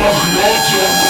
Mach Leute,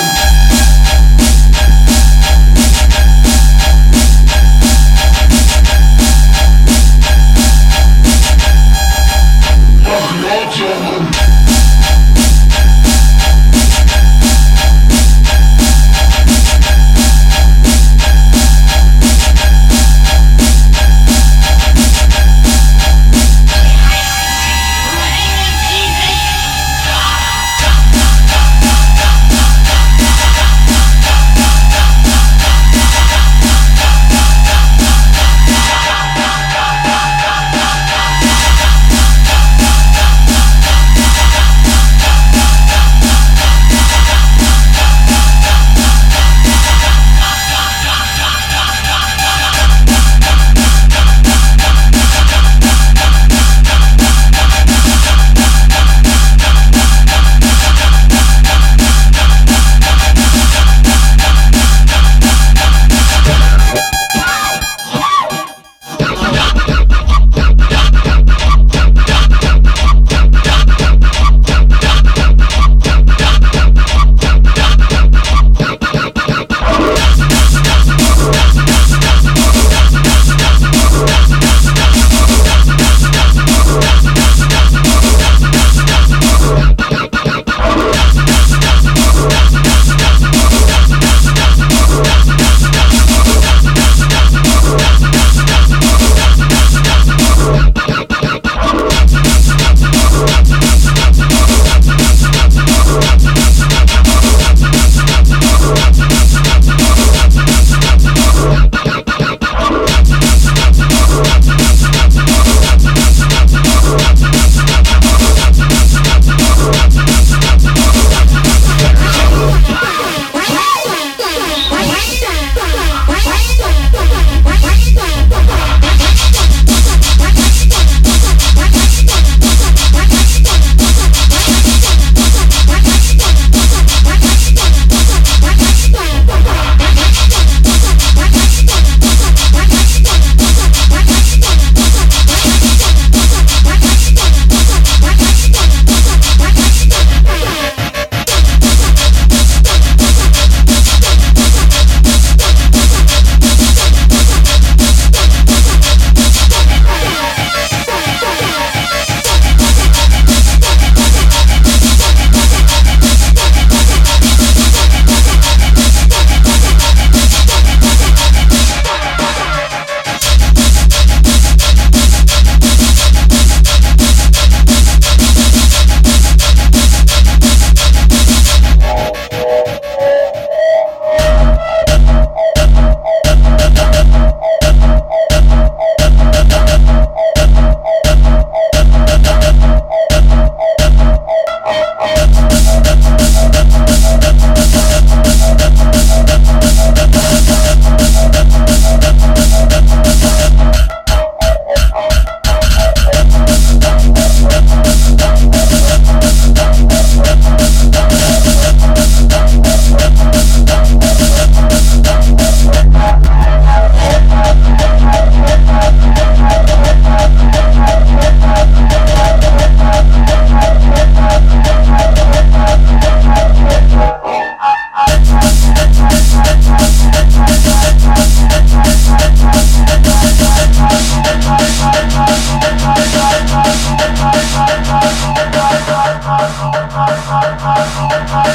Thank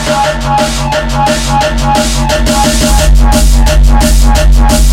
you.